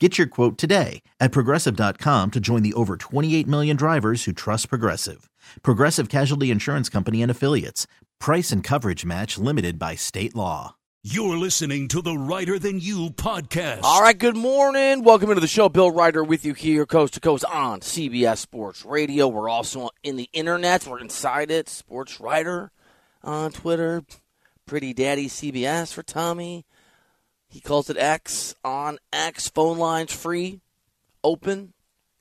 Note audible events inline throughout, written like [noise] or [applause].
Get your quote today at progressive.com to join the over 28 million drivers who trust Progressive. Progressive Casualty Insurance Company and Affiliates. Price and coverage match limited by state law. You're listening to the Reiter Than You podcast. All right, good morning. Welcome into the show. Bill Reiter with you here, coast to coast on CBS Sports Radio. We're also in the internet. We're inside it. Sports Reiter on Twitter. Pretty Daddy CBS for Tommy. He calls it X on X. Phone lines free, open,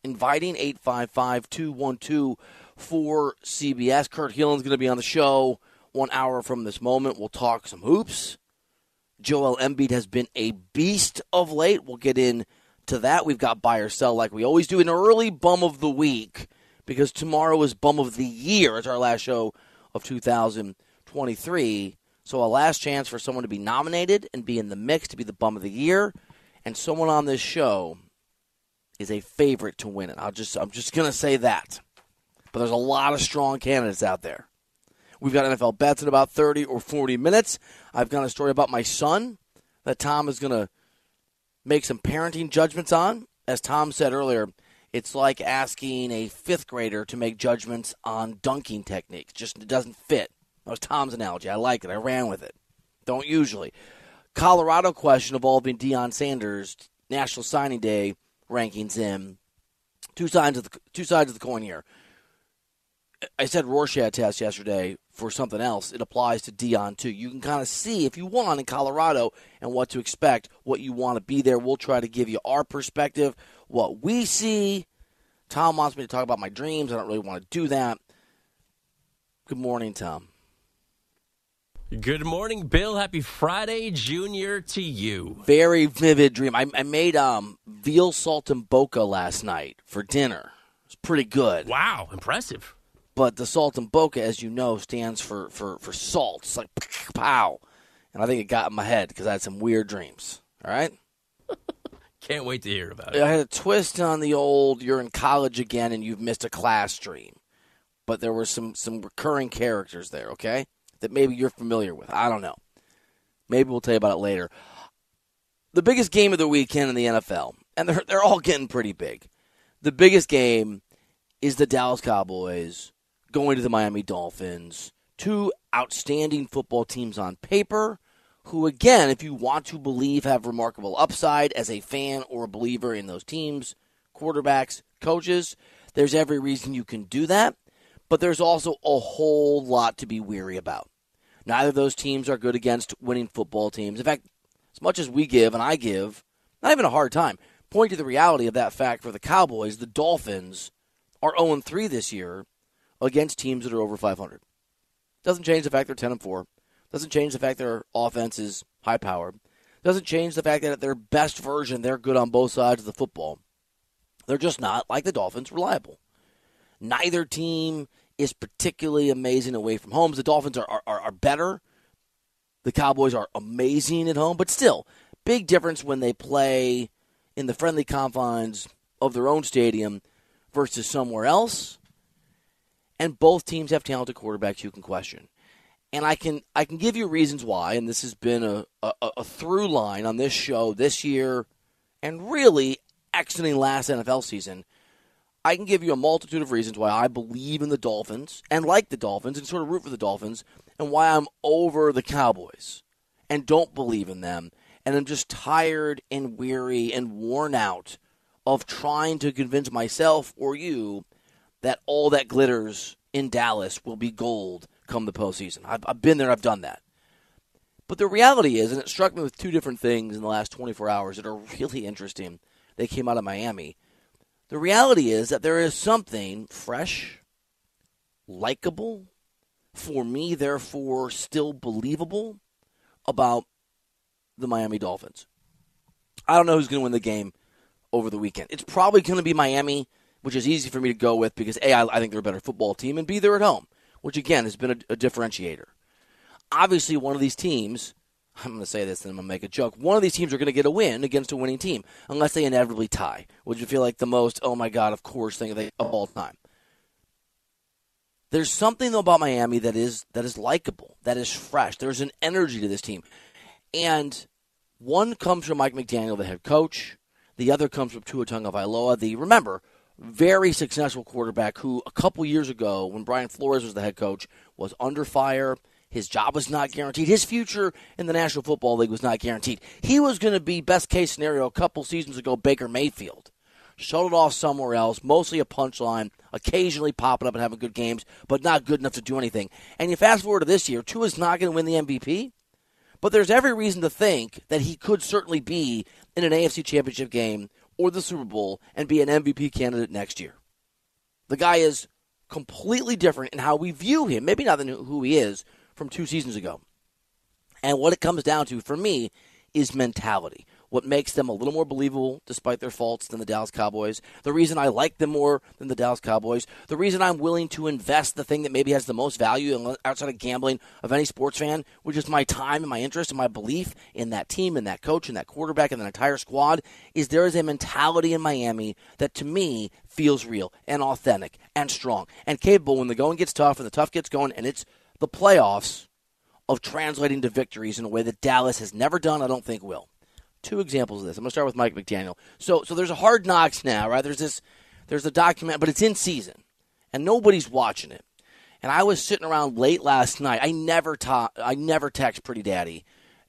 inviting 855 212 for CBS. Kurt Heelan's going to be on the show one hour from this moment. We'll talk some hoops. Joel Embiid has been a beast of late. We'll get into that. We've got buy or sell like we always do. An early bum of the week because tomorrow is bum of the year. It's our last show of 2023. So a last chance for someone to be nominated and be in the mix to be the bum of the year, and someone on this show is a favorite to win it. I'll just I'm just gonna say that. But there's a lot of strong candidates out there. We've got NFL bets in about 30 or 40 minutes. I've got a story about my son that Tom is gonna make some parenting judgments on. As Tom said earlier, it's like asking a fifth grader to make judgments on dunking techniques. Just it doesn't fit. That was Tom's analogy. I like it. I ran with it. Don't usually. Colorado question involving Deion Sanders National Signing Day rankings in. Two sides of the two sides of the coin here. I said Rorschach test yesterday for something else. It applies to Deion too. You can kind of see if you want in Colorado and what to expect, what you want to be there. We'll try to give you our perspective, what we see. Tom wants me to talk about my dreams. I don't really want to do that. Good morning, Tom. Good morning, Bill. Happy Friday, Junior, to you. Very vivid dream. I, I made um, veal saltimbocca last night for dinner. It's pretty good. Wow, impressive. But the saltimbocca, as you know, stands for, for, for salt. It's like pow. And I think it got in my head because I had some weird dreams. All right? [laughs] Can't wait to hear about it. I had a twist on the old you're in college again and you've missed a class dream. But there were some, some recurring characters there, okay? That maybe you're familiar with. I don't know. Maybe we'll tell you about it later. The biggest game of the weekend in the NFL, and they're, they're all getting pretty big. The biggest game is the Dallas Cowboys going to the Miami Dolphins. Two outstanding football teams on paper, who, again, if you want to believe, have remarkable upside as a fan or a believer in those teams, quarterbacks, coaches. There's every reason you can do that, but there's also a whole lot to be weary about. Neither of those teams are good against winning football teams. In fact, as much as we give and I give, not even a hard time, point to the reality of that fact for the Cowboys, the Dolphins are 0 3 this year against teams that are over 500. Doesn't change the fact they're 10 and 4. Doesn't change the fact their offense is high powered. Doesn't change the fact that at their best version, they're good on both sides of the football. They're just not, like the Dolphins, reliable. Neither team is particularly amazing away from home. The Dolphins are, are, are better. The Cowboys are amazing at home, but still, big difference when they play in the friendly confines of their own stadium versus somewhere else. And both teams have talented quarterbacks you can question. And I can I can give you reasons why, and this has been a, a, a through line on this show this year and really exiting last NFL season. I can give you a multitude of reasons why I believe in the Dolphins and like the Dolphins and sort of root for the Dolphins and why I'm over the Cowboys and don't believe in them and I'm just tired and weary and worn out of trying to convince myself or you that all that glitters in Dallas will be gold come the postseason. I've, I've been there, I've done that. But the reality is, and it struck me with two different things in the last 24 hours that are really interesting. They came out of Miami. The reality is that there is something fresh, likable, for me, therefore, still believable about the Miami Dolphins. I don't know who's going to win the game over the weekend. It's probably going to be Miami, which is easy for me to go with because A, I, I think they're a better football team, and B, they're at home, which again has been a, a differentiator. Obviously, one of these teams, I'm going to say this and I'm going to make a joke, one of these teams are going to get a win against a winning team, unless they inevitably tie, which would feel like the most, oh my God, of course, thing of all time. There's something though about Miami that is that is likable, that is fresh. There's an energy to this team. And one comes from Mike McDaniel, the head coach. The other comes from Tua Tagovailoa, the remember very successful quarterback who a couple years ago, when Brian Flores was the head coach, was under fire. His job was not guaranteed. His future in the National Football League was not guaranteed. He was going to be best case scenario a couple seasons ago Baker Mayfield. Shut it off somewhere else, mostly a punchline, occasionally popping up and having good games, but not good enough to do anything. And you fast forward to this year, Tua's not going to win the MVP, but there's every reason to think that he could certainly be in an AFC championship game or the Super Bowl and be an MVP candidate next year. The guy is completely different in how we view him, maybe not than who he is from two seasons ago. And what it comes down to for me is mentality. What makes them a little more believable despite their faults than the Dallas Cowboys, the reason I like them more than the Dallas Cowboys, the reason I'm willing to invest the thing that maybe has the most value outside of gambling of any sports fan, which is my time and my interest and my belief in that team and that coach and that quarterback and that entire squad, is there is a mentality in Miami that to me feels real and authentic and strong. And capable when the going gets tough and the tough gets going and it's the playoffs of translating to victories in a way that Dallas has never done, I don't think will two examples of this. I'm going to start with Mike McDaniel. So, so there's a hard knocks now, right? There's this, there's a document, but it's in season, and nobody's watching it. And I was sitting around late last night. I never talk, I never text Pretty Daddy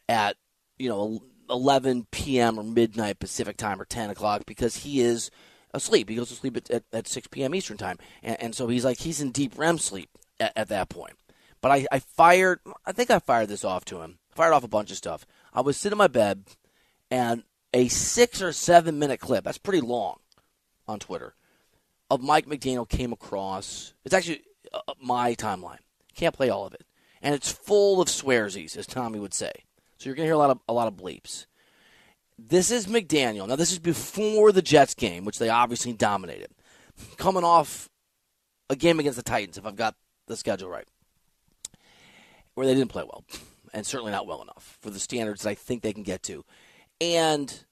at you know 11 p.m. or midnight Pacific time or 10 o'clock because he is asleep. He goes to sleep at, at, at 6 p.m. Eastern time, and, and, so he's like he's in deep REM sleep at, at that point. But I, I fired, I think I fired this off to him. Fired off a bunch of stuff. I was sitting in my bed and a six or seven minute clip, that's pretty long on Twitter, of Mike McDaniel came across. It's actually uh, uh, my timeline. Can't play all of it. And it's full of swearsies, as Tommy would say. So you're going to hear a lot of a lot of bleeps. This is McDaniel. Now this is before the Jets game, which they obviously dominated. Coming off a game against the Titans, if I've got the schedule right, where they didn't play well, and certainly not well enough for the standards that I think they can get to and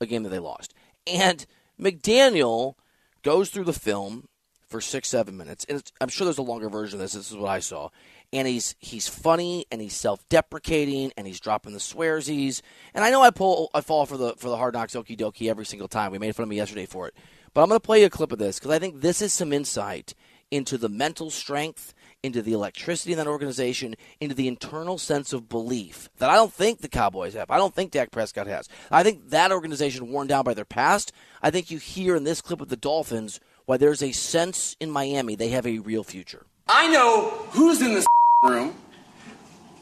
a game that they lost. And McDaniel goes through the film for six, seven minutes, and I'm sure there's a longer version of this. This is what I saw, and he's he's funny and he's self-deprecating and he's dropping the swearsies. And I know I pull I fall for the for the hard knocks okie dokie every single time. We made fun of me yesterday for it, but I'm going to play you a clip of this because I think this is some insight into the mental strength into the electricity in that organization, into the internal sense of belief that I don't think the Cowboys have. I don't think Dak Prescott has. I think that organization worn down by their past. I think you hear in this clip of the Dolphins why there's a sense in Miami they have a real future. I know who's in this [laughs] room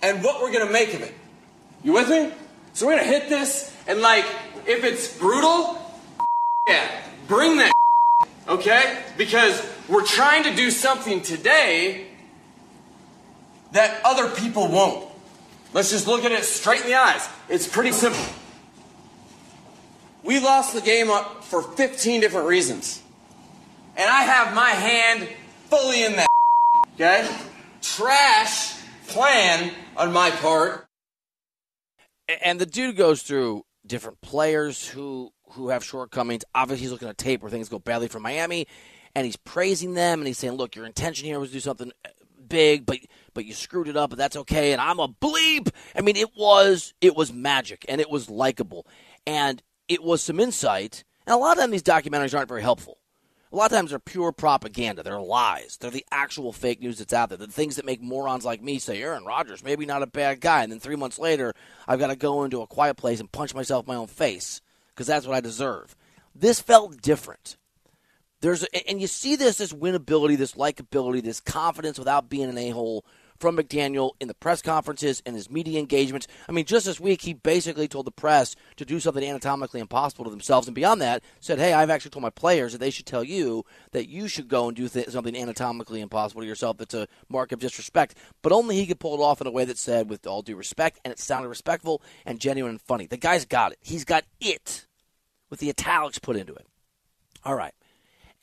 and what we're going to make of it. You with me? So we're going to hit this and like if it's brutal, [laughs] yeah, bring that [laughs] okay? Because we're trying to do something today that other people won't. Let's just look at it straight in the eyes. It's pretty simple. We lost the game for 15 different reasons. And I have my hand fully in that. Okay? Trash plan on my part. And the dude goes through different players who who have shortcomings. Obviously, he's looking at tape where things go badly for Miami, and he's praising them and he's saying, "Look, your intention here was to do something uh, big, but but you screwed it up, but that's okay. And I'm a bleep. I mean, it was it was magic and it was likable, and it was some insight. And a lot of times these documentaries aren't very helpful. A lot of times they're pure propaganda. They're lies. They're the actual fake news that's out there. The things that make morons like me say Aaron Rodgers maybe not a bad guy, and then three months later I've got to go into a quiet place and punch myself in my own face because that's what I deserve. This felt different. There's and you see this this winnability, this likability, this confidence without being an a hole from McDaniel in the press conferences and his media engagements. I mean, just this week, he basically told the press to do something anatomically impossible to themselves. And beyond that, said, hey, I've actually told my players that they should tell you that you should go and do th- something anatomically impossible to yourself that's a mark of disrespect. But only he could pull it off in a way that said, with all due respect, and it sounded respectful and genuine and funny. The guy's got it. He's got it with the italics put into it. All right.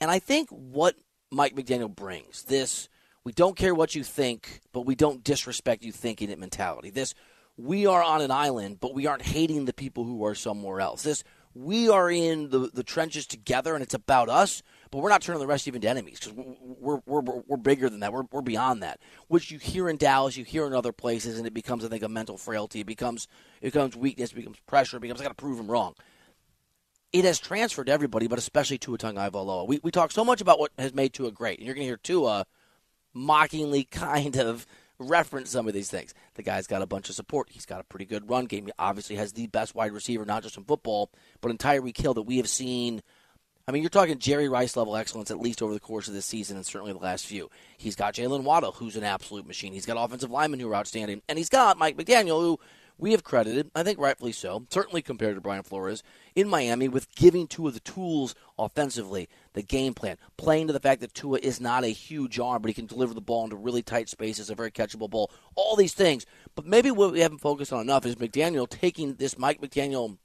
And I think what Mike McDaniel brings, this we don't care what you think, but we don't disrespect you thinking it mentality. This we are on an island, but we aren't hating the people who are somewhere else. This we are in the, the trenches together and it's about us, but we're not turning the rest even to enemies because we're, we're, we're, we're, bigger than that. We're, we're beyond that, which you hear in Dallas, you hear in other places, and it becomes, I think, a mental frailty. It becomes, it becomes weakness, it becomes pressure, it becomes, I got to prove them wrong. It has transferred to everybody, but especially to a Tua Tagovailoa. We, we talk so much about what has made Tua great, and you're going to hear Tua – mockingly [laughs] kind of reference some of these things. The guy's got a bunch of support. He's got a pretty good run game. He obviously has the best wide receiver, not just in football, but in Tyreek that we have seen. I mean, you're talking Jerry Rice level excellence at least over the course of this season and certainly the last few. He's got Jaylen Waddle, who's an absolute machine. He's got offensive linemen who are outstanding. And he's got Mike McDaniel, who we have credited, I think rightfully so, certainly compared to Brian Flores, in Miami with giving two of the tools offensively, the game plan, playing to the fact that Tua is not a huge arm, but he can deliver the ball into really tight spaces, a very catchable ball, all these things. But maybe what we haven't focused on enough is McDaniel taking this Mike McDaniel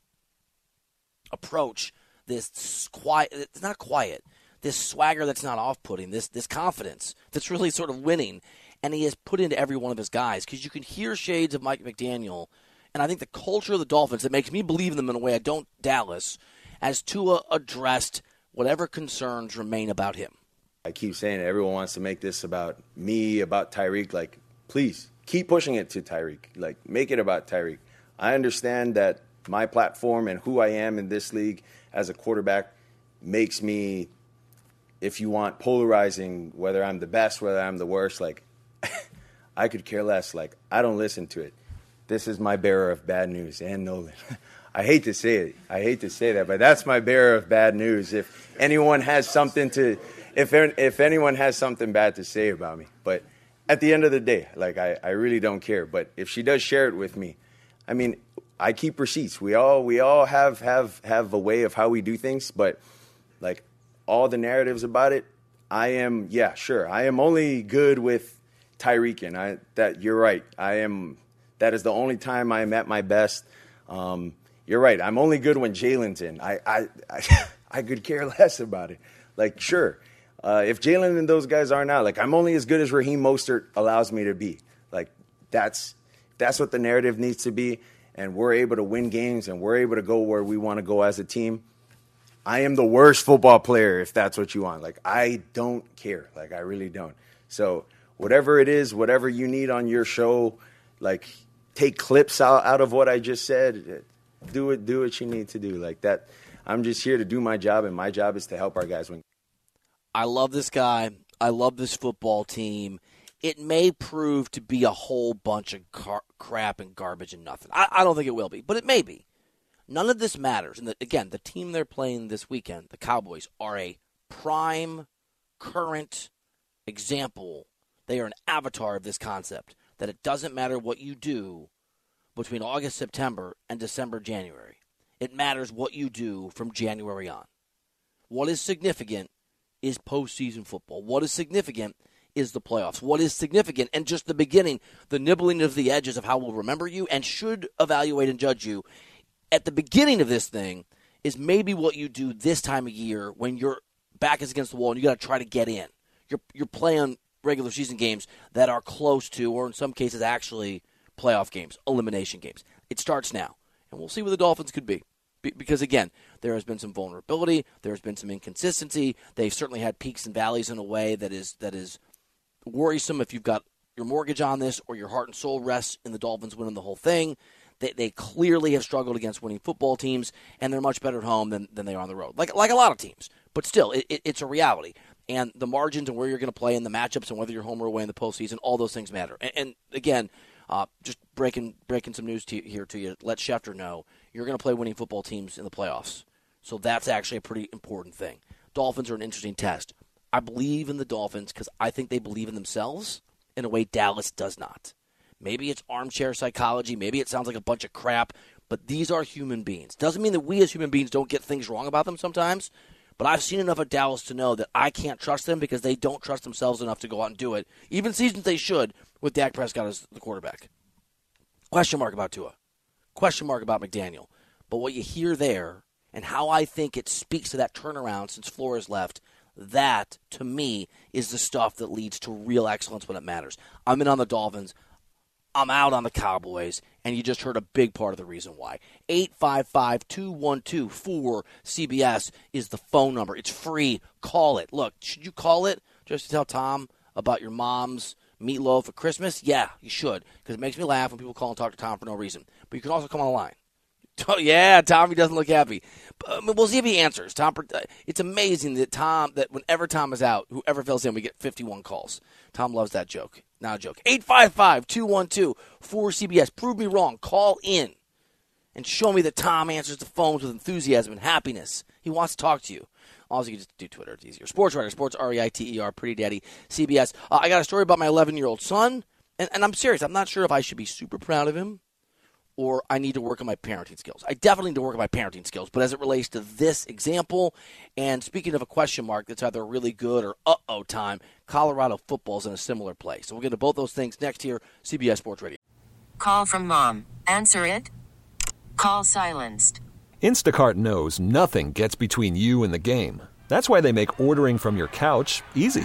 approach, this quiet, it's not quiet, this swagger that's not off putting, this, this confidence that's really sort of winning and he has put into every one of his guys because you can hear shades of Mike McDaniel and I think the culture of the Dolphins that makes me believe in them in a way I don't Dallas, as Tua addressed whatever concerns remain about him. I keep saying it, everyone wants to make this about me, about Tyreek. Like, please keep pushing it to Tyreek. Like, make it about Tyreek. I understand that my platform and who I am in this league as a quarterback makes me, if you want, polarizing. Whether I'm the best, whether I'm the worst, like, [laughs] I could care less. Like, I don't listen to it this is my bearer of bad news, and Nolan. [laughs] I hate to say it. I hate to say that, but that's my bearer of bad news. If anyone has something to, if if anyone has something bad to say about me, but at the end of the day, like I, I really don't care. But if she does share it with me, I mean, I keep receipts. We all we all have have have a way of how we do things, but like all the narratives about it, I am yeah sure. I am only good with Tyreek, and I that you're right. I am that is the only time I'm at my best. Um, you're right. I'm only good when Jaylen's in. I, I, I, [laughs] I, could care less about it. Like, sure, uh, if Jaylen and those guys are not, like, I'm only as good as Raheem Mostert allows me to be. Like, that's that's what the narrative needs to be. And we're able to win games, and we're able to go where we want to go as a team. I am the worst football player if that's what you want. Like, I don't care. Like, I really don't. So, whatever it is, whatever you need on your show, like take clips out, out of what I just said. Do it, do what you need to do. Like that. I'm just here to do my job, and my job is to help our guys win. I love this guy. I love this football team. It may prove to be a whole bunch of car- crap and garbage and nothing. I, I don't think it will be, but it may be. None of this matters. And the, again, the team they're playing this weekend, the Cowboys, are a prime, current example. They are an avatar of this concept that it doesn't matter what you do between August, September, and December, January. It matters what you do from January on. What is significant is postseason football. What is significant is the playoffs. What is significant and just the beginning, the nibbling of the edges of how we'll remember you and should evaluate and judge you at the beginning of this thing is maybe what you do this time of year when your back is against the wall and you got to try to get in. You're you're playing regular season games that are close to, or in some cases, actually playoff games, elimination games. It starts now, and we'll see where the Dolphins could be. Because again, there has been some vulnerability, there has been some inconsistency. They've certainly had peaks and valleys in a way that is that is worrisome. If you've got your mortgage on this or your heart and soul rests in the Dolphins winning the whole thing, they, they clearly have struggled against winning football teams, and they're much better at home than, than they are on the road, like like a lot of teams. But still, it, it, it's a reality and the margins and where you're going to play and the matchups and whether you're home or away in the postseason, all those things matter. And, and again, uh, just breaking breaking some news to, here to you. Let Schefter know you're going to play winning football teams in the playoffs. So that's actually a pretty important thing. Dolphins are an interesting test. I believe in the Dolphins because I think they believe in themselves in a way Dallas does not. Maybe it's armchair psychology. Maybe it sounds like a bunch of crap, but these are human beings. Doesn't mean that we as human beings don't get things wrong about them sometimes, but I've seen enough of Dallas to know that I can't trust them because they don't trust themselves enough to go out and do it, even seasons they should, with Dak Prescott as the quarterback. Question mark about Tua. Question mark about McDaniel. But what you hear there and how I think it speaks to that turnaround since Flores left, that to me is the stuff that leads to real excellence when it matters. I'm in on the Dolphins. I'm out on the Cowboys, and you just heard a big part of the reason why. 855 212 4CBS is the phone number. It's free. Call it. Look, should you call it just to tell Tom about your mom's meatloaf at Christmas? Yeah, you should, because it makes me laugh when people call and talk to Tom for no reason. But you can also come on the line. [laughs] Oh, yeah, Tommy doesn't look happy. But we'll see if he answers. Tom, uh, it's amazing that Tom, that whenever Tom is out, whoever fills in, we get 51 calls. Tom loves that joke. Not a joke. 855 212 4CBS. Prove me wrong. Call in and show me that Tom answers the phones with enthusiasm and happiness. He wants to talk to you. Also, you can just do Twitter. It's easier. Sports Reiter, Sports R E I T E R, Pretty Daddy, CBS. Uh, I got a story about my 11 year old son, and, and I'm serious. I'm not sure if I should be super proud of him or I need to work on my parenting skills. I definitely need to work on my parenting skills, but as it relates to this example, and speaking of a question mark that's either really good or uh oh time, Colorado football's in a similar place. So we'll get to both those things next here, CBS Sports Radio. Call from mom. Answer it. Call silenced. Instacart knows nothing gets between you and the game. That's why they make ordering from your couch easy.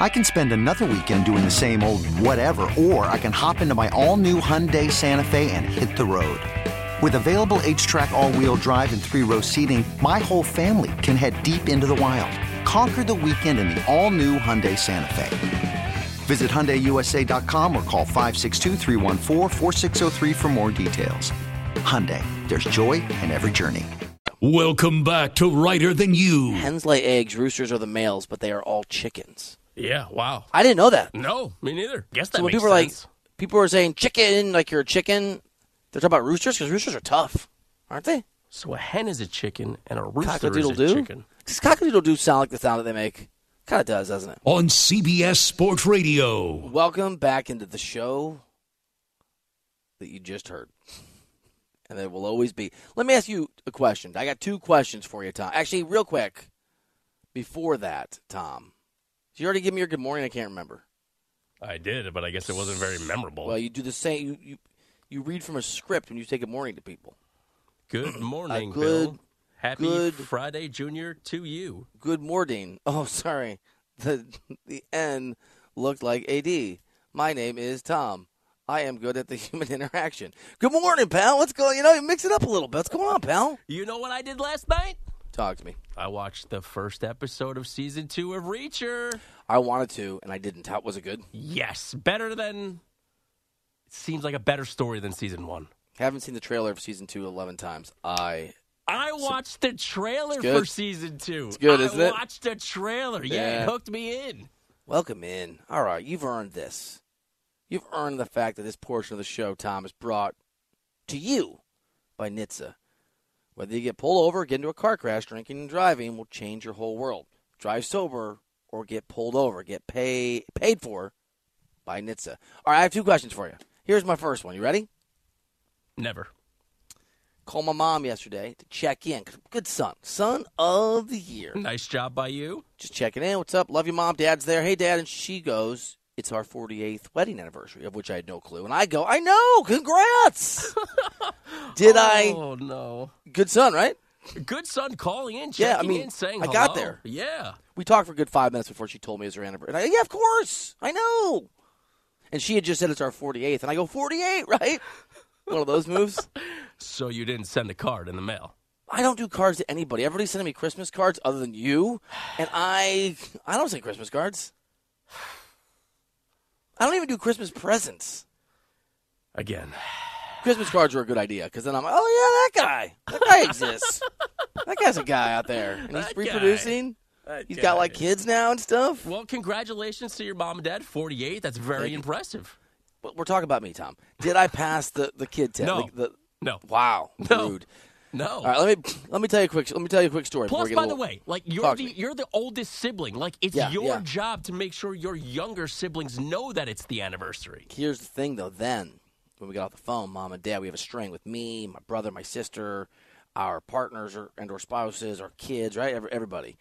I can spend another weekend doing the same old whatever, or I can hop into my all-new Hyundai Santa Fe and hit the road. With available H-Track all-wheel drive and three-row seating, my whole family can head deep into the wild. Conquer the weekend in the all-new Hyundai Santa Fe. Visit HyundaiUSA.com or call 562 for more details. Hyundai, there's joy in every journey. Welcome back to Reiter Than You. Hens lay eggs, roosters are the males, but they are all chickens. Yeah, wow. I didn't know that. No, me neither. Guess that so when makes people are sense. like, people are saying chicken, like you're a chicken, they're talking about roosters because roosters are tough, aren't they? so a hen is a chicken and a rooster is a Cock-a-doodle-doo? chicken. Does cock-a-doodle-doo sound like the sound that they make? Kind of does, doesn't it? On CBS Sports Radio. Welcome back into the show that you just heard. And there will always be. Let me ask you a question. I got two questions for you, Tom. Actually, real quick, before that, Tom, did you already give me your good morning? I can't remember. I did, but I guess it wasn't very memorable. Well, you do the same. You, you, you read from a script when you say good morning to people. good [clears throat] morning, good- Bill. Happy good- Friday, Junior, to you. Good morning. [laughs] Oh, sorry. The the N looked like AD. My name is Tom. I am good at the [laughs] human interaction. Good morning, pal. What's going? You know, you mix it up a little bit. What's going on, pal? You know what I did last night? Talk to me. I watched the first episode of season two of Reacher. I wanted to, and I didn't. How was it good? Yes, better than. It seems like a better story than season one. Haven't seen the trailer of season two 11 times. I I watched the trailer for season two. It's good, I isn't it? watched the trailer. Yeah, Yeah. it hooked me in. welcome in. All right, you've earned this. You've earned the fact that this portion of the show, Tom, is brought to you by NHTSA. Whether you get pulled over, get into a car crash, drinking and driving will change your whole world. Drive sober or get pulled over, get pay, paid for by NHTSA. All right, I have two questions for you. Here's my first one. You ready? Never. Called my mom yesterday to check in. Good son. Son of the year. Nice job by you. Just checking in. What's up? Love you, mom. Dad's there. Hey, dad. And she goes, It's our 48th wedding anniversary, of which I had no clue. And I go, I know. Congrats. [laughs] Did I? Oh no. Good son, right? Good son calling in, Yeah, I checking mean, in, saying I got hello. there. Yeah. We talked for a good five minutes before she told me it was her anniversary. And I go, yeah, of course. I know. And she had just said it's our 48th. And I go, 48, [laughs] right? One of those moves. [laughs] So you didn't send a card in the mail. I don't do cards to anybody. Everybody's sending me Christmas cards other than you. And I I don't send Christmas cards. I don't even do Christmas presents. Again. Christmas cards are a good idea because then I'm like, oh, yeah, that guy. That guy exists. that guy's a guy out there. And he's That reproducing. That He's got like kids now and stuff. Well, congratulations to your mom and dad. 48. That's very impressive. But we're talking about me, Tom. Did I pass the, the kid test? No. Like the, No. wow. No. Rude. No. All right, let me let me tell you a quick let me tell you a quick story. Plus, by a the way, like you're the you're the oldest sibling. Like it's Yeah, your yeah. job to make sure your younger siblings know that it's the anniversary. Here's the thing, though. Then, when we got off the phone, mom and dad, we have a string with me, my brother, my sister, our partners or, and or spouses, our kids, right? Every, everybody.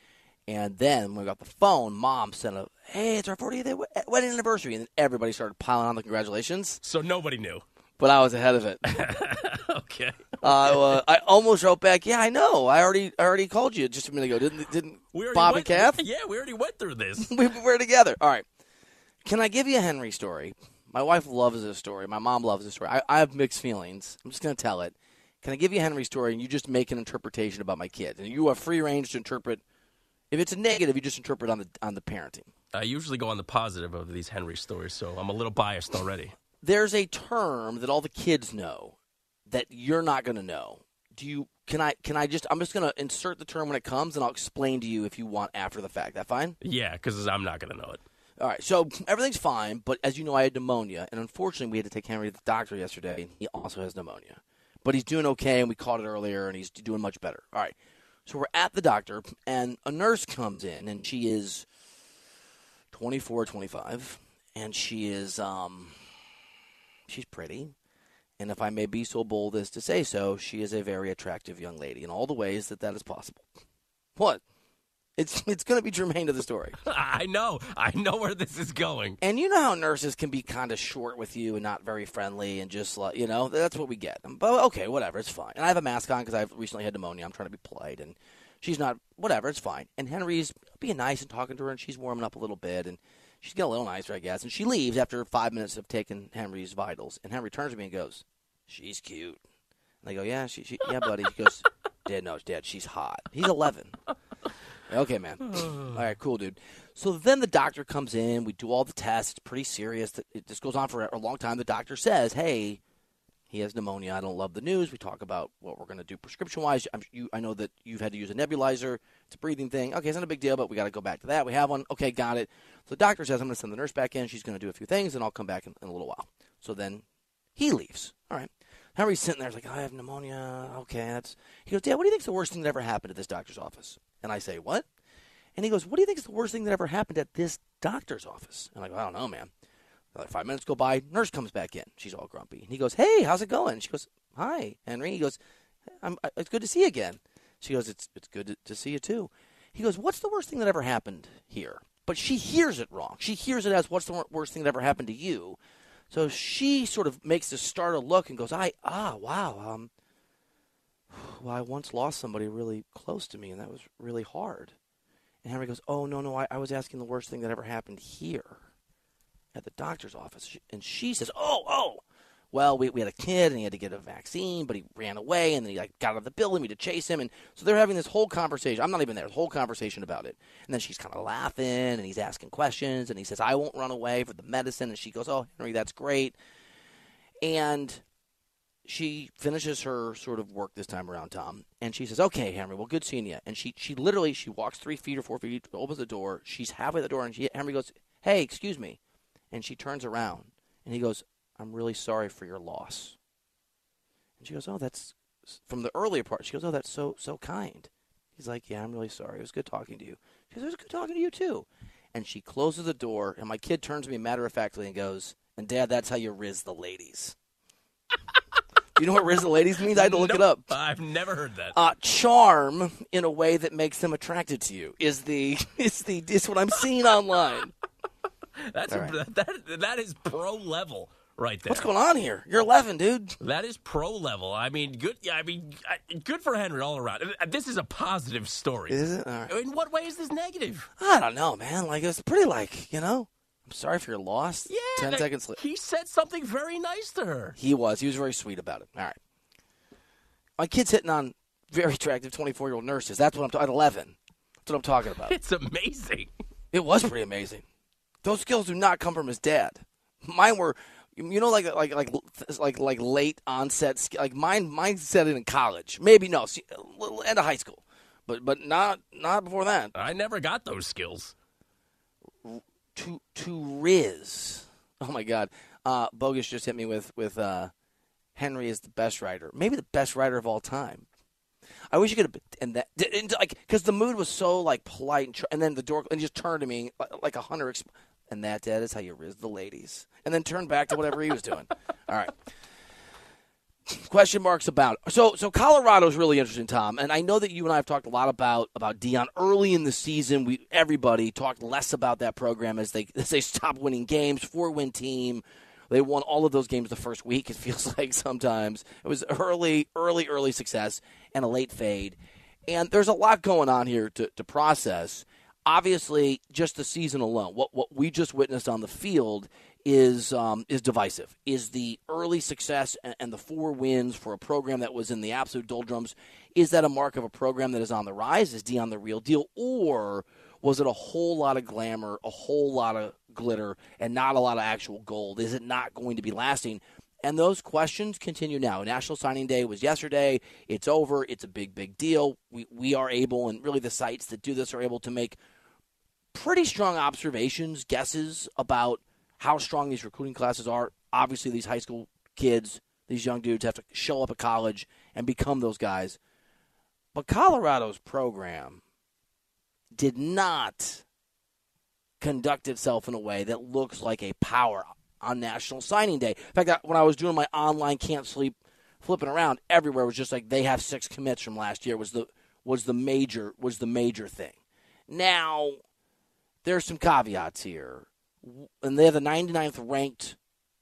And then when we got the phone, mom sent a, "Hey, it's our 40th wedding anniversary," and then everybody started piling on the congratulations. So nobody knew. But I was ahead of it. [laughs] okay. uh, I almost wrote back, "Yeah, I know. I already, I already called you just a minute ago. Didn't, didn't We Bob went, and Kath? [laughs] Yeah, we already went through this. [laughs] we were together. All right. Can I give you a Henry story? My wife loves this story. My mom loves this story. I, I have mixed feelings. I'm just going to tell it. Can I give you a Henry story and you just make an interpretation about my kids? And you have free range to interpret. If it's a negative, you just interpret on the on the parenting. I usually go on the positive of these Henry stories, so I'm a little biased already. There's a term that all the kids know that you're not going to know. Do you? Can I? Can I just? I'm just going to insert the term when it comes, and I'll explain to you if you want after the fact. That fine? Yeah, because I'm not going to know it. All right, so everything's fine, but as you know, I had pneumonia, and unfortunately, we had to take Henry to the doctor yesterday. and He also has pneumonia, but he's doing okay, and we caught it earlier, and he's doing much better. All right, so we're at the doctor, and a nurse comes in, and she is 24, 25, and she is um, she's pretty, and if I may be so bold as to say so, she is a very attractive young lady in all the ways that that is possible. What? It's [laughs] it's going to be germane to the story. [laughs] I know. I know where this is going. And you know how nurses can be kind of short with you and not very friendly and just like, you know, that's what we get. But okay, whatever, it's fine. And I have a mask on because I've recently had pneumonia. I'm trying to be polite. And she's not, whatever, it's fine. And Henry's being nice and talking to her and she's warming up a little bit. And she's getting a little nicer, I guess. And she leaves after five minutes of taking Henry's vitals. And Henry turns to me and goes, She's cute. And I go, Yeah, she, she yeah, buddy. He goes, [laughs] Dad, no, Dad, she's hot. He's 11. [laughs] Okay, man. all right, cool, dude. So then the doctor comes in. We do all the tests. It's pretty serious. It just goes on for a long time. The doctor says, "Hey, he has pneumonia. I don't love the news. We talk about what we're going to do prescription wise. I know that you've had to use a nebulizer. It's a breathing thing. Okay, it's not a big deal, but we got to go back to that. We have one. Okay, got it. So the doctor says, I'm going to send the nurse back in. She's going to do a few things, and I'll come back in, in a little while. So then he leaves. All right. Henry's sitting there. He's like, I have pneumonia. Okay, that's. He goes, Dad, what do you think's the worst thing that ever happened at this doctor's office? And I say, What? And he goes, What do you think is the worst thing that ever happened at this doctor's office? And I go, I don't know, man. Like five minutes go by, nurse comes back in. She's all grumpy. And he goes, Hey, how's it going? She goes, Hi, Henry. He goes, It's good to see you again. She goes, It's it's good to, to see you too. He goes, What's the worst thing that ever happened here? But she hears it wrong. She hears it as, What's the worst thing that ever happened to you? So she sort of makes this startled look and goes, I, ah, wow. Um, well, I once lost somebody really close to me, and that was really hard. And Henry goes, Oh, no, no, I, I was asking the worst thing that ever happened here at the doctor's office. And she says, Oh, oh. Well, we, we had a kid and he had to get a vaccine, but he ran away and then he like got out of the building. We had to chase him. And so they're having this whole conversation. I'm not even there, the whole conversation about it. And then she's kind of laughing and he's asking questions and he says, I won't run away for the medicine. And she goes, Oh, Henry, that's great. And she finishes her sort of work this time around, Tom, and she says, "Okay, Henry, well, good seeing you." And she she literally she walks three feet or four feet, opens the door. She's halfway at the door, and she, Henry goes, "Hey, excuse me," and she turns around, and he goes, "I'm really sorry for your loss." And she goes, "Oh, that's from the earlier part." She goes, "Oh, that's so so kind." He's like, "Yeah, I'm really sorry. It was good talking to you." She goes, "It was good talking to you too." And she closes the door, and my kid turns to me matter of factly and goes, "And Dad, that's how you rizz the ladies." [laughs] you know what Rizz the ladies means? I had to look it up. I've never heard that. Uh, charm in a way that makes them attracted to you is the [laughs] is the is what I'm seeing online. [laughs] That's a, right. [laughs] that that is pro level right there. What's going on here? You're 11, dude. That is pro level. I mean, good. Yeah, I mean, good for Henry all around. Uh, This is a positive story. Is it? All right. In what way is this negative? I don't know, man. Like it's pretty like you know. I'm sorry for your loss. Yeah, Ten that- seconds later. He said something very nice to her. He was. He was very sweet about it. All right. My kid's hitting on very attractive 24 year old nurses. That's what I'm talking. At 11. That's what I'm talking about. [laughs] It's amazing. It was pretty amazing. Those skills do not come from his dad. Mine were, you know, like like like like like late onset. sk- Like mine, mine set in in college. Maybe no, see, end of high school, but but not not before that. I never got those skills. To to Rizz. Oh my God, uh, Bogus just hit me with with uh, Henry is the best writer, maybe the best writer of all time. I wish you could have and that and like because the mood was so like polite and, tr- and then the door and he just turned to me like, like a hunter exp- and that dad is how you rizz the ladies and then turn back to whatever he was doing. [laughs] All right. Question marks about so so Colorado's really interesting, Tom, and I know that you and I have talked a lot about about Deion early in the season. We everybody talked less about that program as they as they stopped winning games, four win team. They won all of those games the first week. It [laughs] feels like sometimes it was early, early, early success and a late fade. And there's a lot going on here to, to process. Obviously, just the season alone, what what we just witnessed on the field is um, is divisive. Is the early success and, and the four wins for a program that was in the absolute doldrums? Is that a mark of a program that is on the rise? Is Deion the real deal, or was it a whole lot of glamour, a whole lot of glitter, and not a lot of actual gold? Is it not going to be lasting? And those questions continue now. National Signing Day was yesterday. It's over. It's a big, big deal. We we are able, and really the sites that do this are able to make pretty strong observations, guesses about how strong these recruiting classes are. Obviously, these high school kids, these young dudes have to show up at college and become those guys. But Colorado's program did not conduct itself in a way that looks like a power on National Signing Day. In fact, when I was doing my online can't sleep flipping around everywhere was just like they have six commits from last year was the was the major was the major thing. Now there's some caveats here. And they have the 99th ranked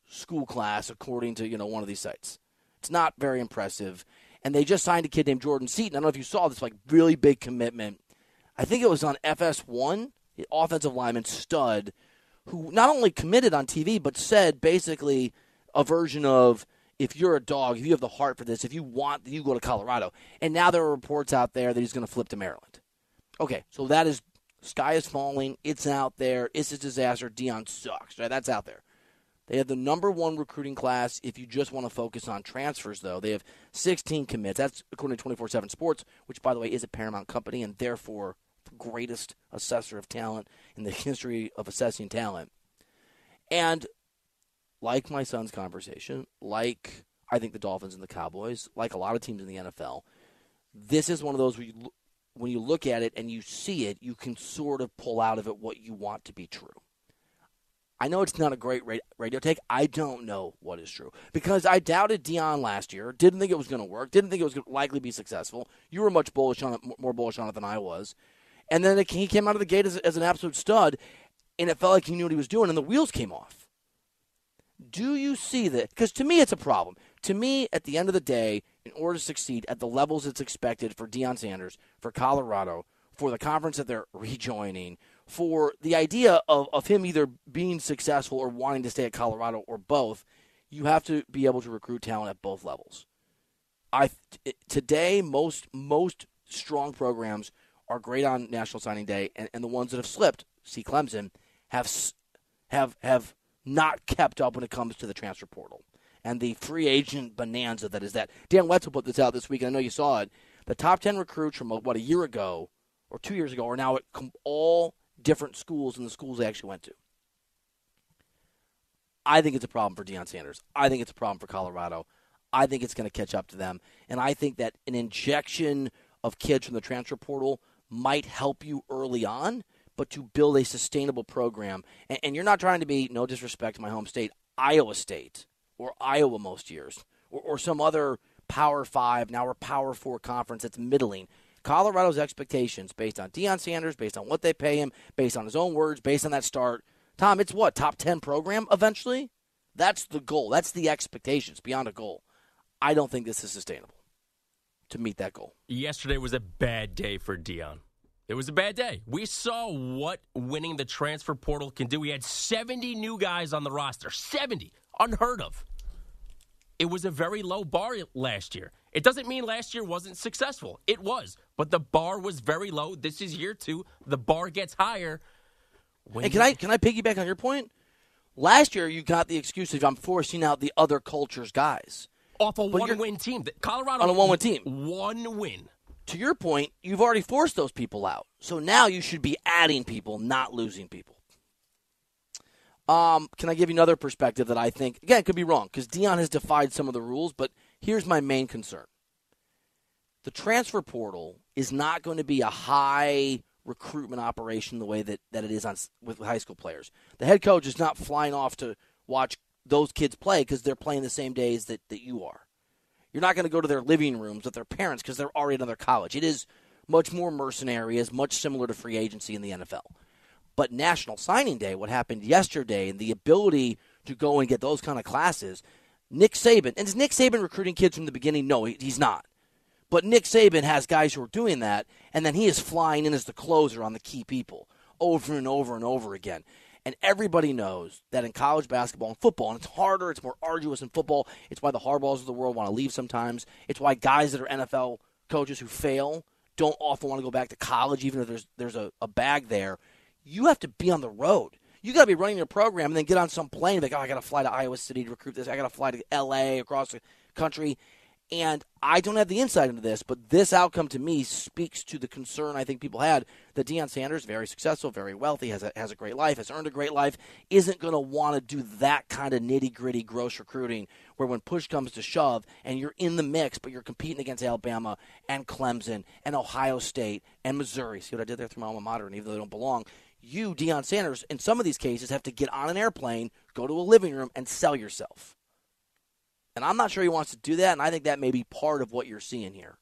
school class according to, you know, one of these sites. It's not very impressive. And they just signed a kid named Jordan Seaton. I don't know if you saw this like really big commitment. I think it was on FS1, the offensive lineman stud, who not only committed on TV, but said basically a version of if you're a dog, if you have the heart for this, if you want, you go to Colorado. And now there are reports out there that he's going to flip to Maryland. Okay, so that is sky is falling. It's out there. It's a disaster. Deion sucks. Right? That's out there. They have the number one recruiting class. If you just want to focus on transfers, though, they have 16 commits. That's according to 24 7 Sports, which, by the way, is a Paramount company and therefore the greatest assessor of talent in the [laughs] history of assessing talent. And like my son's conversation, like I think the Dolphins and the Cowboys, like a lot of teams in the NFL, this is one of those where you, when you look at it and you see it, you can sort of pull out of it what you want to be true. I know it's not a great radio take. I don't know what is true because I doubted Deion last year. Didn't think it was going to work. Didn't think it was going to likely be successful. You were much bullish on it, more bullish on it than I was. And then it, he came out of the gate as, as an absolute stud, and it felt like he knew what he was doing, and the wheels came off. Do you see that? Because to me, it's a problem. To me, at the end of the day, in order to succeed at the levels it's expected for Deion Sanders, for Colorado, for the conference that they're [laughs] rejoining, for the idea of, of him either being successful or wanting to stay at Colorado or both, you have to be able to recruit talent at both levels. I today most most strong programs are great on National Signing Day, and, and the ones that have slipped, see Clemson, have have have not kept up when it comes to the transfer portal and the free agent bonanza that is that. Dan Wetzel put this out this week, I know you saw it. The top ten recruits from uh, what a year ago or two years ago are now at all different schools than the schools they actually went to. I think it's a problem for Deion Sanders. I think it's a problem for Colorado. I think it's going to catch up to them, and I think that an injection of kids from the transfer portal might help you early on, but to build a sustainable program. And, and you're not trying to be, no disrespect to my home state, Iowa State or Iowa most years, or, or some other Power Five, now we're Power Four conference that's middling. Colorado's expectations based on Deion Sanders, based on what they pay him, based on his own words, based on that start. Tom, it's what, top 10 program eventually? That's the goal. That's the expectations beyond a goal. I don't think this is sustainable to meet that goal. Yesterday was a bad day for Deion. It was a bad day. We saw what winning the transfer portal can do. We had 70 new guys on the roster. 70. Unheard of. It was a very low bar last year. It doesn't mean last year wasn't successful. It was, but the bar was very low. This is year two. The bar gets higher. Hey, can I can I piggyback on your point? Last year, you got the excuse of I'm forcing out the other culture's guys off a one-win team. Colorado on a one-win team, one win. To your point, you've already forced those people out. So now you should be adding people, not losing people. Um, can I give you another perspective that I think again could be wrong because Deion has defied some of the rules, but Here's my main concern the transfer portal is not going to be a high recruitment operation the way that, that it is on with high school players. The head coach is not flying off to watch those kids play because they're playing the same days that, that you are. You're not going to go to their living rooms with their parents because they're already in another college. It is much more mercenary, is much similar to free agency in the NFL. But National Signing Day, what happened yesterday, and the ability to go and get those kind of classes – Nick Saban, and is Nick Saban recruiting kids from the beginning? No, he's not. But Nick Saban has guys who are doing that, and then he is flying in as the closer on the key people over and over and over again. And everybody knows that in college basketball and football, and it's harder, it's more arduous in football. It's why the Harbaughs of the world want to leave sometimes. It's why guys that are NFL coaches who fail don't often want to go back to college, even if there's there's a, a bag there. You have to be on the road you got to be running your program and then get on some plane. Like, oh, I got to fly to Iowa City to recruit this. I got to fly to L.A. across the country. And I don't have the insight into this, but this outcome to me speaks to the concern I think people had that Deion Sanders, very successful, very wealthy, has a, has a great life, has earned a great life, isn't going to want to do that kind of nitty gritty, gross recruiting where when push comes to shove and you're in the mix, but you're competing against Alabama and Clemson and Ohio State and Missouri. See what I did there through my alma mater, and even though they don't belong, you, Deion Sanders, in some of these cases, have to get on an airplane, go to a living room, and sell yourself. And I'm not sure he wants to do that, and I think that may be part of what you're seeing here.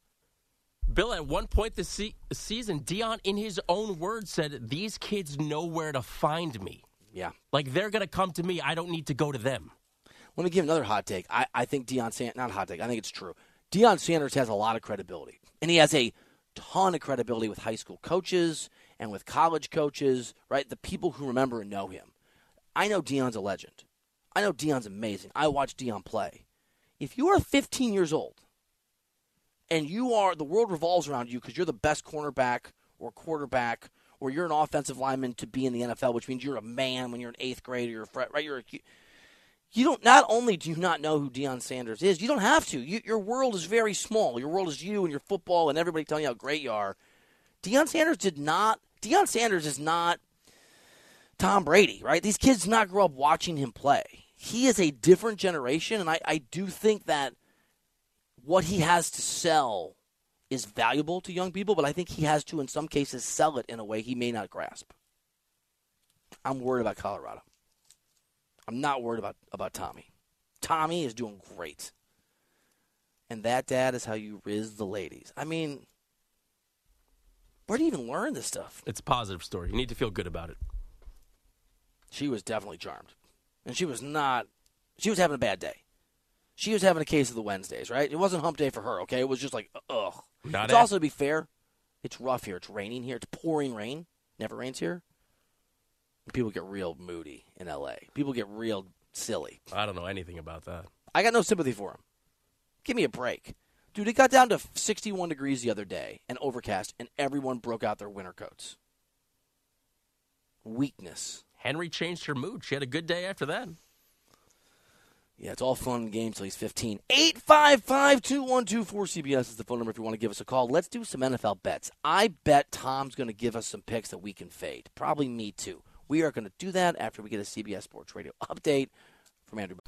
Bill, at one point this se- season, Deion, in his own words, said, These kids know where to find me. Yeah. Like they're going to come to me. I don't need to go to them. Let me give another hot take. I, I think Deion Sanders, not hot take, I think it's true. Deion Sanders has a lot of credibility, and he has a ton of credibility with high school coaches and with college coaches, right? The people who remember and know him. I know Deion's a legend. I know Deion's amazing. I watch Dion play. If you are 15 years old and you are the world revolves around you because you're the best cornerback or quarterback or you're an offensive lineman to be in the NFL, which means you're a man when you're in eighth grade or you're a, right. You're a, you don't. Not only do you not know who Deion Sanders is, you don't have to. You, your world is very small. Your world is you and your football and everybody telling you how great you are. Deion Sanders did not Deion Sanders is not Tom Brady, right? These kids not grow up watching him play. He is a different generation, and I, I do think that what he has to sell is valuable to young people, but I think he has to, in some cases, sell it in a way he may not grasp. I'm worried about Colorado. I'm not worried about, about Tommy. Tommy is doing great. And that, Dad, is how you rizz the ladies. I mean, where do you even learn this stuff? It's a positive story. You need to feel good about it. She was definitely charmed. And she was not, she was having a bad day. She was having a case of the Wednesdays, right? It wasn't hump day for her, okay? It was just like, ugh. Not it's also, to be fair, it's rough here. It's raining here. It's pouring rain. Never rains here. People get real moody in LA. People get real silly. I don't know anything about that. I got no sympathy for them. Give me a break. Dude, it got down to 61 degrees the other day and overcast, and everyone broke out their winter coats. Weakness. Henry changed her mood. She had a good day after that. Yeah, it's all fun and games till he's 15. 855 2124 CBS is the phone number if you want to give us a call. Let's do some NFL bets. I bet Tom's going to give us some picks that we can fade. Probably me too. We are going to do that after we get a CBS Sports Radio update from Andrew.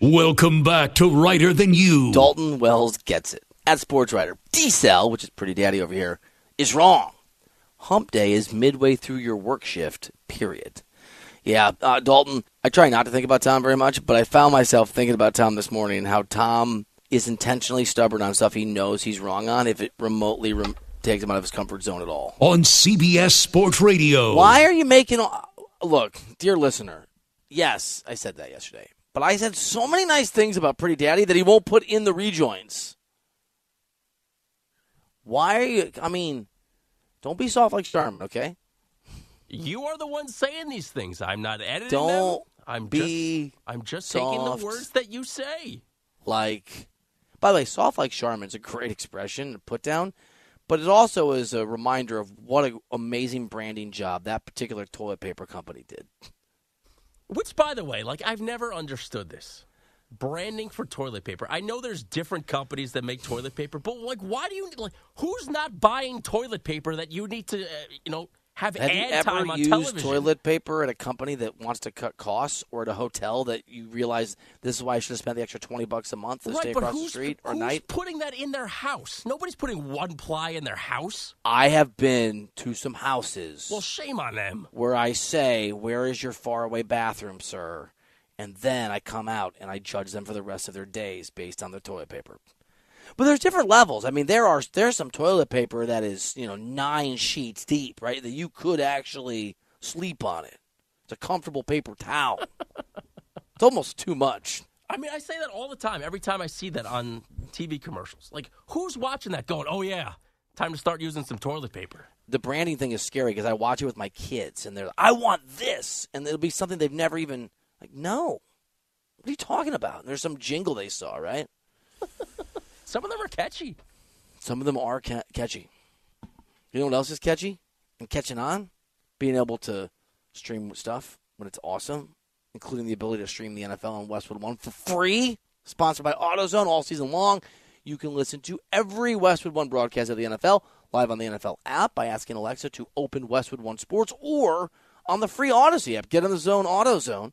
Welcome back to Reiter Than You. Dalton Wells gets it. At Sports Reiter, D-Cell, which is pretty daddy over here, is wrong. Hump day is midway through your work shift, period. Yeah, uh, Dalton, I try not to think about Tom very much, but I found myself thinking about Tom this morning and how Tom is intentionally stubborn on stuff he knows he's wrong on if it remotely rem- takes him out of his comfort zone at all. On CBS Sports Radio. Why are you making. Look, dear listener, yes, I said that yesterday. But I said so many nice things about Pretty Daddy that he won't put in the rejoins. Why are you? I mean, don't be soft like Charmin, okay? You are the one saying these things. I'm not editing Don't them. I'm be just, I'm just taking the words that you say. Like, by the way, soft like Charmin is a great expression to put down, but it also is a reminder of what an amazing branding job that particular toilet paper company did. Which, by the way, like I've never understood this branding for toilet paper. I know there's different companies that make toilet paper, but like, why do you like? Who's not buying toilet paper that you need to, uh, you know, have, Have you ever time on used television? toilet paper at a company that wants to cut costs, or at a hotel that you realize this is why I should have spent the extra twenty bucks a month to right, stay across the street or who's night? putting that in their house? Nobody's putting one ply in their house. I have been to some houses Well, shame on them. where I say, "Where is your faraway bathroom, sir?" And then I come out and I judge them for the rest of their days based on their toilet paper. But there's different levels. I mean, there are there's some toilet paper that is you know nine sheets deep, right? That you could actually sleep on it. It's a comfortable paper towel. [laughs] it's almost too much. I mean, I say that all the time. Every time I see that on TV commercials, like who's watching that? Going, oh yeah, time to start using some toilet paper. The branding thing is scary because I watch it with my kids, and they're like, "I want this," and it'll be something they've never even like. No, what are you talking about? And there's some jingle they saw, right? Some of them are catchy. Some of them are ca- catchy. You know what else is catchy and catching on? Being able to stream stuff when it's awesome, including the ability to stream the NFL on Westwood One for free. Sponsored by AutoZone all season long. You can listen to every Westwood One broadcast of the NFL live on the NFL app by asking Alexa to open Westwood One Sports or on the free Audacy app. Get in the zone, AutoZone.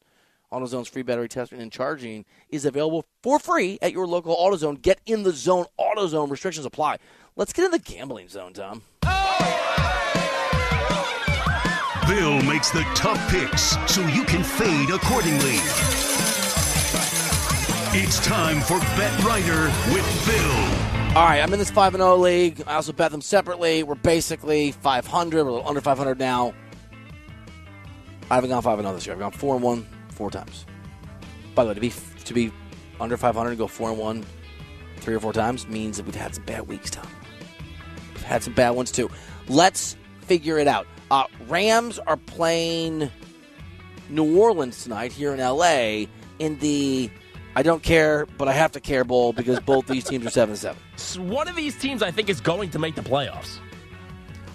AutoZone's free battery testing and charging is available for free at your local AutoZone. Get in the zone. AutoZone restrictions apply. Let's get in the gambling zone, Tom. Bill makes the tough picks so you can fade accordingly. It's time for Bet Reiter with Bill. All right, I'm in this 5 0 league. I also bet them separately. We're basically 500. We're a little under 500 now. I haven't gone 5 0 this year. I've gone 4 and 1 four times. By the way, to be to be under 500 and go 4 and 1 three or four times means that we've had some bad weeks, Tom. We've had some bad ones too. Let's figure it out. Uh, Rams are playing New Orleans tonight here in LA in the I don't care, but I have to care bowl because both these teams are 7 7. One of these teams, I think, is going to make the playoffs.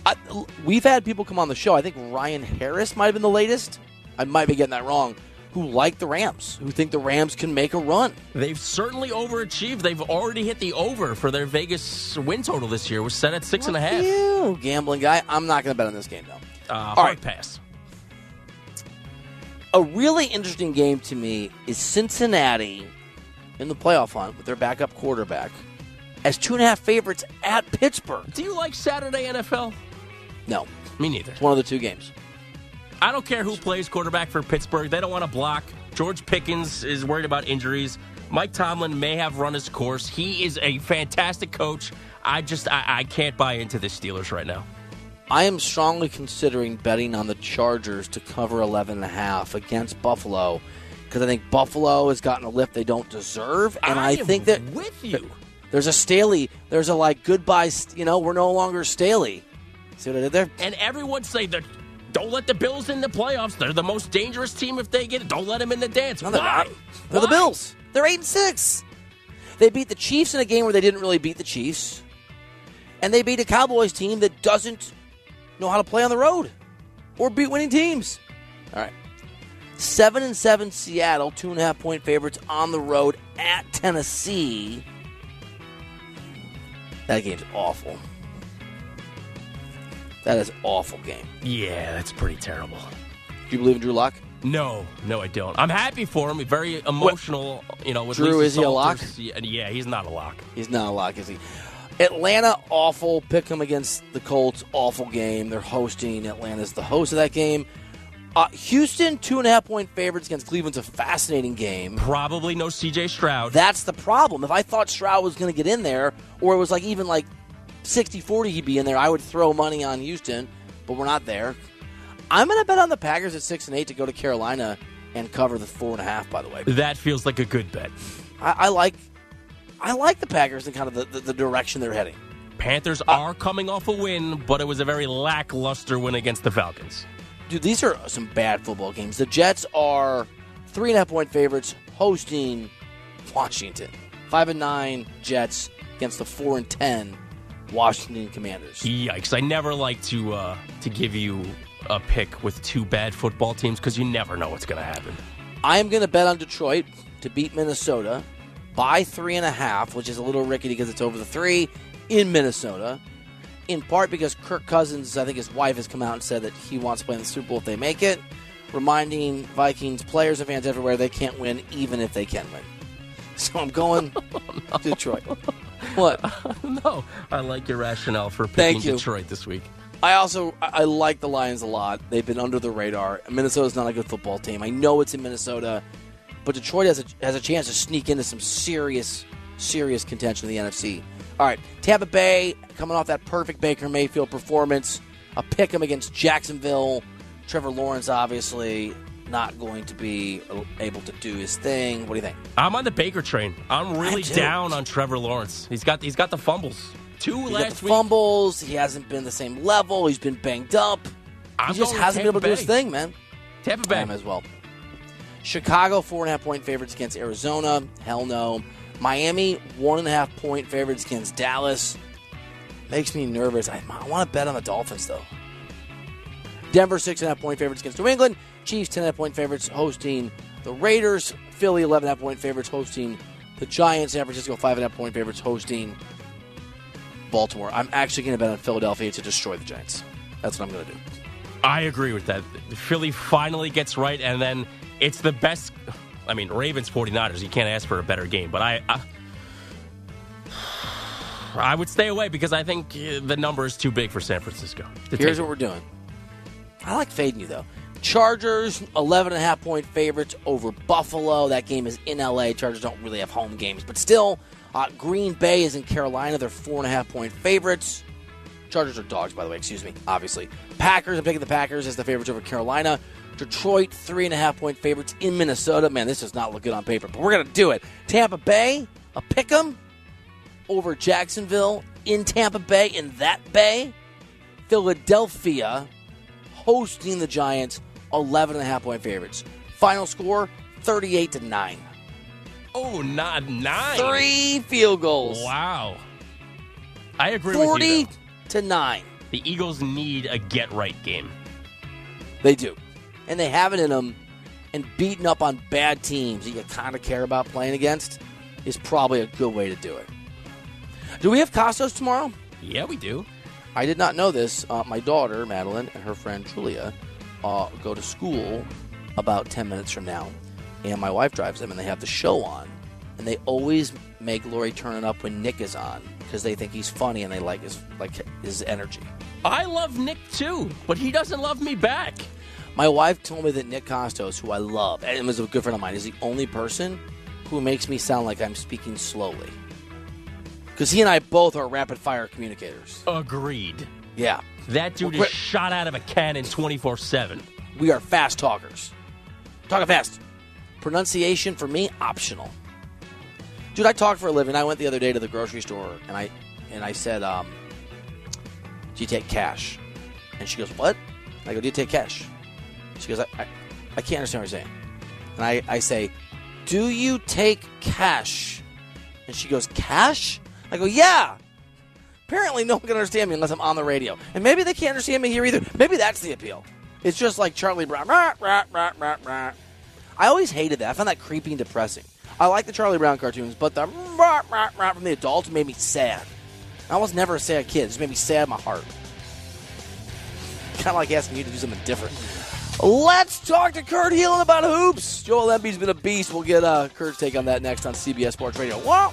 I, we've had people come on the show. I think Ryan Harris might have been the latest. I might be getting that wrong. Who like the Rams? Who think the Rams can make a run? They've certainly overachieved. They've already hit the over for their Vegas win total this year. Was set at six and a half. You gambling guy. I'm not going to bet on this game though. Uh, All right. pass. A really interesting game to me is Cincinnati in the playoff hunt with their backup quarterback as two and a half favorites at Pittsburgh. Do you like Saturday NFL? No, Me neither. it's one of the two games. I don't care who plays quarterback for Pittsburgh. They don't want to block. George Pickens is worried about injuries. Mike Tomlin may have run his course. He is a fantastic coach. I just I, I can't buy into the Steelers right now. I am strongly considering betting on the Chargers to cover 11 and a half against Buffalo because I think Buffalo has gotten a lift they don't deserve, and I, I think that with you. there's a Staley. There's a like goodbye. You know, we're no longer Staley. See what I did there? And everyone say that don't let the Bills in the playoffs. They're the most dangerous team if they get it. Don't let them in the dance. No, they're Why? not. They're the Bills. They're eight and six. They beat the Chiefs in a game where they didn't really beat the Chiefs, and they beat a Cowboys team that doesn't know how to play on the road or beat winning teams. All right, seven and seven Seattle, two and a half point favorites on the road at Tennessee. That game's awful. That is awful game. Yeah, that's pretty terrible. Do you believe in Drew Lock? No, no, I don't. I'm happy for him. Very emotional, you know. With Drew, Lisa is he a lock? Yeah, yeah, he's not a lock. He's not a lock, is he? Atlanta, awful. Pick them against the Colts, awful game. They're hosting. Atlanta's the host of that game. Uh, Houston, two and a half point favorites against Cleveland's a fascinating game. Probably no C.J. Stroud. That's the problem. If I thought Stroud was going to get in there, or it was like even like 60 40 he'd be in there, I would throw money on Houston, but we're not there. I'm going to bet on the Packers at 6 and 8 to go to Carolina and cover the four and a half, by the way. That feels like a good bet. I, I like I like the Packers and kind of the, the, the direction they're heading. Panthers uh, are coming off a win, but it was a very lackluster win against the Falcons. Dude, these are some bad football games. The Jets are three and a half point favorites hosting Washington. Five and nine Jets against the four and ten Washington Commanders. Yikes! I never like to uh, to give you a pick with two bad football teams because you never know what's going to happen. I am going to bet on Detroit to beat Minnesota by three and a half, which is a little rickety because it's over the three in Minnesota. In part because Kirk Cousins, I think his wife has come out and said that he wants to play in the Super Bowl if they make it, reminding Vikings players and fans everywhere they can't win even if they can win. So I'm going [laughs] Detroit. What? [laughs] no, I like your rationale for Thank picking you. Detroit this week. I also I I like the Lions a lot. They've been under the radar. Minnesota's not a good football team. I know it's in Minnesota, but Detroit has a has a chance to sneak into some serious serious contention in the NFC. All right, Tampa Bay coming off that perfect Baker Mayfield performance, a pick 'em against Jacksonville. Trevor Lawrence obviously not going to be able to do his thing. What do you think? I'm on the Baker train. I'm really down on Trevor Lawrence. He's got he's got the fumbles. Two He last fumbles. He hasn't been the same level. He's been banged up. I'm he just hasn't been able to do his thing, man. Tampa Bay. As well. Chicago four and a half point favorites against Arizona. Hell no. Miami one and a half point favorites against Dallas. Makes me nervous. I, I want to bet on the Dolphins though. Denver six and a half point favorites against New England. Chiefs ten and a half point favorites hosting the Raiders. Philly eleven and a half point favorites hosting the Giants. San Francisco five and a half point favorites hosting Baltimore. I'm actually going to bet on Philadelphia to destroy the Giants. That's what I'm going to do. I agree with that. Philly finally gets right, and then it's the best. I mean, Ravens 49ers, you can't ask for a better game, but I. I I would stay away because I think uh, the number is too big for San Francisco. Here's what we're doing. I like fading you though. Chargers 11 and a half point favorites over Buffalo. That game is in LA. Chargers don't really have home games, but still, uh, Green Bay is in Carolina. They're four and a half point favorites. Chargers are dogs, by the way. Excuse me. Obviously, Packers. I'm picking the Packers as the favorites over Carolina. Detroit three and a half point favorites in Minnesota. Man, this does not look good on paper, but we're gonna do it. Tampa Bay, a pick 'em over Jacksonville in Tampa Bay in that Bay. Philadelphia hosting the Giants, 11 and a half point favorites. Final score 38 to 9. Oh, not nine. Three field goals. Wow. I agree 40 with you. to 9. The Eagles need a get right game. They do. And they have it in them. And beating up on bad teams that you kind of care about playing against is probably a good way to do it. Do we have Kostos tomorrow? Yeah, we do. I did not know this. Uh, my daughter, Madeline, and her friend Julia uh, go to school about 10 minutes from now. And my wife drives them, and they have the show on. And they always make Lori turn it up when Nick is on because they think he's funny and they like his like his energy. I love Nick too, but he doesn't love me back. My wife told me that Nick Kostos, who I love, and is a good friend of mine, is the only person who makes me sound like I'm speaking slowly. Because he and I both are rapid fire communicators. Agreed. Yeah. That dude is shot out of a cannon 24 7. We are fast talkers. Talking fast. Pronunciation for me optional. Dude, I talk for a living. I went the other day to the grocery store and I and I said, um, "Do you take cash?" And she goes, "What?" I go, "Do you take cash?" She goes, "I, I, I can't understand what you're saying." And I, I say, "Do you take cash?" And she goes, "Cash?" I go, "Yeah." Apparently, no one can understand me unless I'm on the radio, and maybe they can't understand me here either. Maybe that's the appeal. It's just like Charlie Brown. Rah, rah, rah, rah, rah. I always hated that. I found that creepy and depressing. I like the Charlie Brown cartoons, but the rah, rah, rah from the adults made me sad. I was never a sad kid. It just made me sad in my heart. Kind of like asking you to do something different. Let's talk to Kurt Helin about hoops. Joel Embiid's been a beast. We'll get uh, Kurt's take on that next on CBS Sports Radio. Wow.